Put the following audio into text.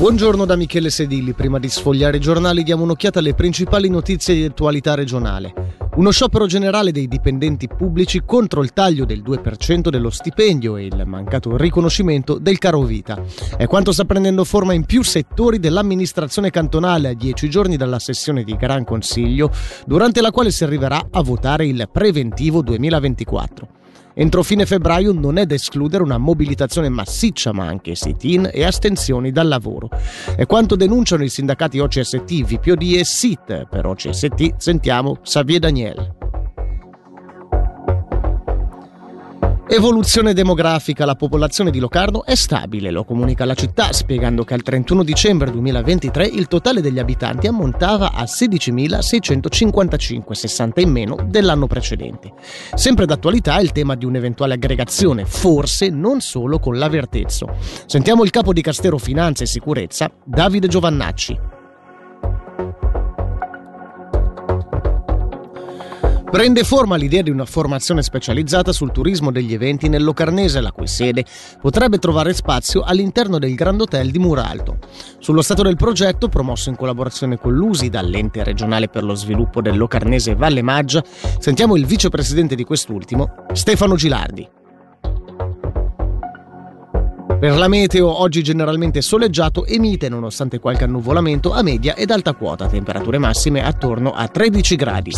Buongiorno da Michele Sedilli. Prima di sfogliare i giornali diamo un'occhiata alle principali notizie di attualità regionale. Uno sciopero generale dei dipendenti pubblici contro il taglio del 2% dello stipendio e il mancato riconoscimento del caro vita. È quanto sta prendendo forma in più settori dell'amministrazione cantonale a dieci giorni dalla sessione di Gran Consiglio, durante la quale si arriverà a votare il preventivo 2024. Entro fine febbraio non è da escludere una mobilitazione massiccia, ma anche sit-in e astensioni dal lavoro. È quanto denunciano i sindacati OCST, VPOD e SIT. Per OCST sentiamo Xavier Daniel. Evoluzione demografica, la popolazione di Locarno è stabile, lo comunica la città, spiegando che al 31 dicembre 2023 il totale degli abitanti ammontava a 16.655, 60 in meno dell'anno precedente. Sempre d'attualità il tema di un'eventuale aggregazione, forse non solo con l'Avertezzo. Sentiamo il capo di Castero Finanza e Sicurezza, Davide Giovannacci. Prende forma l'idea di una formazione specializzata sul turismo degli eventi nel Locarnese, la cui sede potrebbe trovare spazio all'interno del Grand Hotel di Muralto. Sullo stato del progetto, promosso in collaborazione con l'USI dall'ente regionale per lo sviluppo del Locarnese Valle Maggia, sentiamo il vicepresidente di quest'ultimo, Stefano Gilardi. Per la meteo, oggi generalmente soleggiato e mite nonostante qualche annuvolamento a media ed alta quota, temperature massime attorno a 13 gradi.